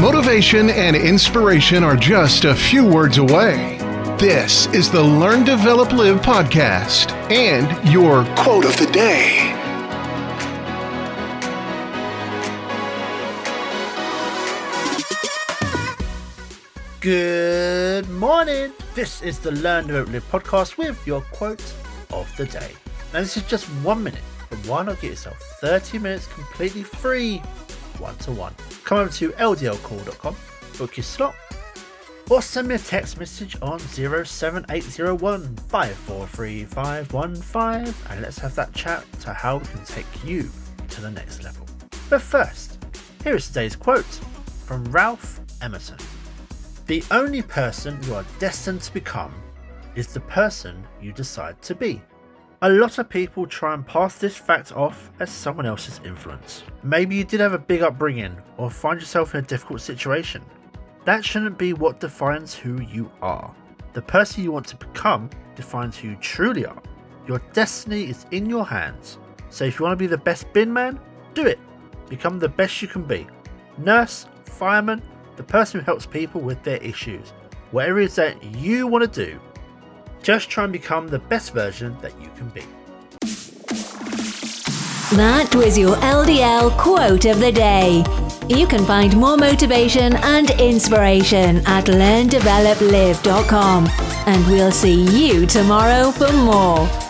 Motivation and inspiration are just a few words away. This is the Learn, Develop, Live podcast and your quote of the day. Good morning. This is the Learn, Develop, Live podcast with your quote of the day. Now, this is just one minute, but why not get yourself 30 minutes completely free one to one? Come over to ldlcall.com, book your slot, or send me a text message on 07801 543515 and let's have that chat to how we can take you to the next level. But first, here is today's quote from Ralph Emerson. The only person you are destined to become is the person you decide to be. A lot of people try and pass this fact off as someone else's influence. Maybe you did have a big upbringing or find yourself in a difficult situation. That shouldn't be what defines who you are. The person you want to become defines who you truly are. Your destiny is in your hands. So if you want to be the best bin man, do it. Become the best you can be. Nurse, fireman, the person who helps people with their issues. Whatever it is that you want to do, just try and become the best version that you can be. That was your LDL quote of the day. You can find more motivation and inspiration at learndeveloplive.com. And we'll see you tomorrow for more.